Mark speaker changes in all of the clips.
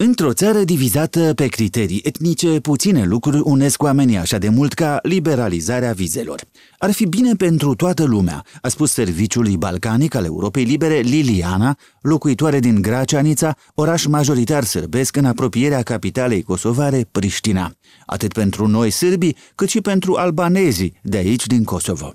Speaker 1: Într-o țară divizată pe criterii etnice, puține lucruri unesc oamenii așa de mult ca liberalizarea vizelor. Ar fi bine pentru toată lumea, a spus serviciului balcanic al Europei Libere Liliana, locuitoare din Graceanița, oraș majoritar sârbesc în apropierea capitalei kosovare, Priștina. Atât pentru noi sârbii, cât și pentru albanezii de aici din Kosovo.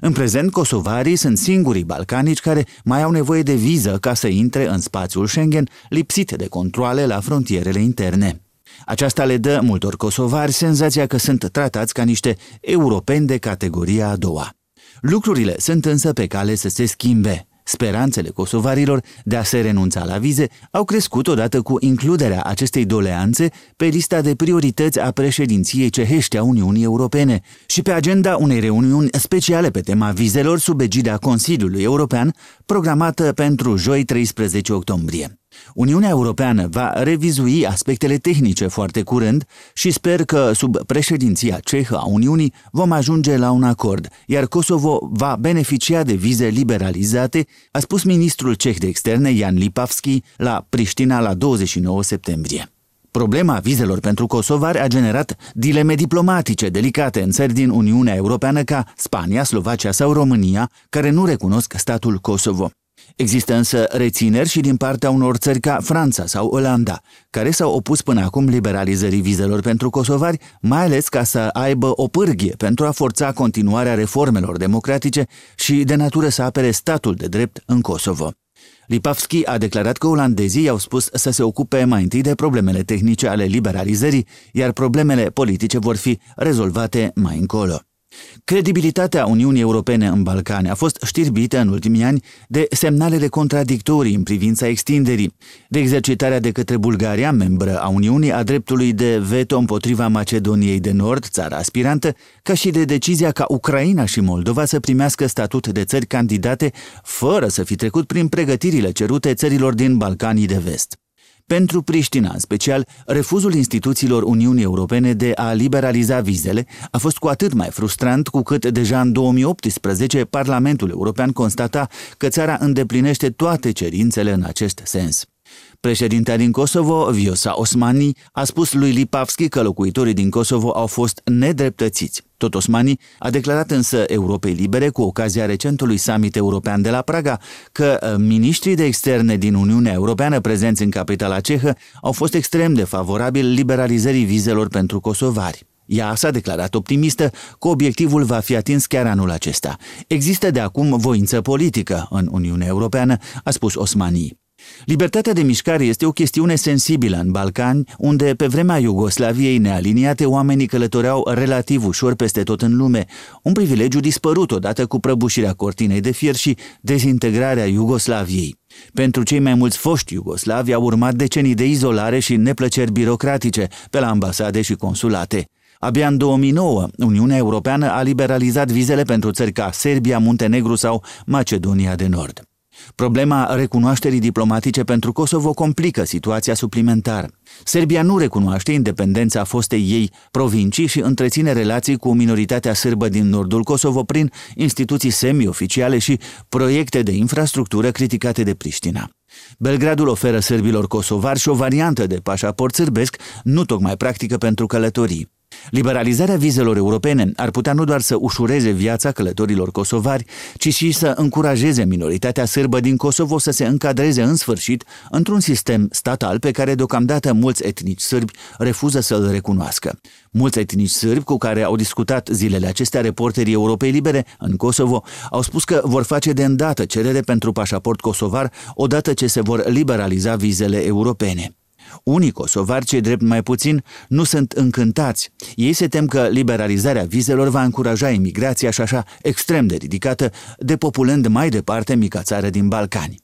Speaker 1: În prezent, kosovarii sunt singurii balcanici care mai au nevoie de viză ca să intre în spațiul Schengen, lipsit de controle la frontierele interne. Aceasta le dă multor kosovari senzația că sunt tratați ca niște europeni de categoria a doua. Lucrurile sunt însă pe cale să se schimbe. Speranțele kosovarilor de a se renunța la vize au crescut odată cu includerea acestei doleanțe pe lista de priorități a președinției cehești a Uniunii Europene și pe agenda unei reuniuni speciale pe tema vizelor sub egida Consiliului European, programată pentru joi 13 octombrie. Uniunea Europeană va revizui aspectele tehnice foarte curând și sper că sub președinția cehă a Uniunii vom ajunge la un acord, iar Kosovo va beneficia de vize liberalizate, a spus ministrul ceh de externe Jan Lipavski la Priștina la 29 septembrie. Problema vizelor pentru kosovari a generat dileme diplomatice delicate în țări din Uniunea Europeană ca Spania, Slovacia sau România, care nu recunosc statul Kosovo. Există însă rețineri și din partea unor țări ca Franța sau Olanda, care s-au opus până acum liberalizării vizelor pentru kosovari, mai ales ca să aibă o pârghie pentru a forța continuarea reformelor democratice și de natură să apere statul de drept în Kosovo. Lipavski a declarat că olandezii i-au spus să se ocupe mai întâi de problemele tehnice ale liberalizării, iar problemele politice vor fi rezolvate mai încolo. Credibilitatea Uniunii Europene în Balcani a fost știrbită în ultimii ani de semnalele contradictorii în privința extinderii, de exercitarea de către Bulgaria, membră a Uniunii, a dreptului de veto împotriva Macedoniei de Nord, țara aspirantă, ca și de decizia ca Ucraina și Moldova să primească statut de țări candidate fără să fi trecut prin pregătirile cerute țărilor din Balcanii de Vest. Pentru Priștina, în special, refuzul instituțiilor Uniunii Europene de a liberaliza vizele a fost cu atât mai frustrant cu cât deja în 2018 Parlamentul European constata că țara îndeplinește toate cerințele în acest sens. Președintea din Kosovo, Viosa Osmani, a spus lui Lipavski că locuitorii din Kosovo au fost nedreptățiți. Tot Osmani a declarat însă Europei Libere cu ocazia recentului summit european de la Praga că uh, miniștrii de externe din Uniunea Europeană prezenți în capitala cehă au fost extrem de favorabili liberalizării vizelor pentru kosovari. Ea s-a declarat optimistă că obiectivul va fi atins chiar anul acesta. Există de acum voință politică în Uniunea Europeană, a spus Osmani. Libertatea de mișcare este o chestiune sensibilă în Balcani, unde pe vremea Iugoslaviei nealiniate oamenii călătoreau relativ ușor peste tot în lume, un privilegiu dispărut odată cu prăbușirea cortinei de fier și dezintegrarea Iugoslaviei. Pentru cei mai mulți foști iugoslavi au urmat decenii de izolare și neplăceri birocratice pe la ambasade și consulate. Abia în 2009, Uniunea Europeană a liberalizat vizele pentru țări ca Serbia, Muntenegru sau Macedonia de Nord. Problema recunoașterii diplomatice pentru Kosovo complică situația suplimentar. Serbia nu recunoaște independența fostei ei provincii și întreține relații cu minoritatea sârbă din nordul Kosovo prin instituții semi-oficiale și proiecte de infrastructură criticate de Priștina. Belgradul oferă sârbilor kosovari și o variantă de pașaport sârbesc, nu tocmai practică pentru călătorii. Liberalizarea vizelor europene ar putea nu doar să ușureze viața călătorilor kosovari, ci și să încurajeze minoritatea sârbă din Kosovo să se încadreze în sfârșit într-un sistem statal pe care deocamdată mulți etnici sârbi refuză să-l recunoască. Mulți etnici sârbi cu care au discutat zilele acestea reporterii Europei Libere în Kosovo au spus că vor face de îndată cerere pentru pașaport kosovar odată ce se vor liberaliza vizele europene. Unii kosovari, cei drept mai puțin, nu sunt încântați. Ei se tem că liberalizarea vizelor va încuraja imigrația și așa extrem de ridicată, depopulând mai departe mica țară din Balcani.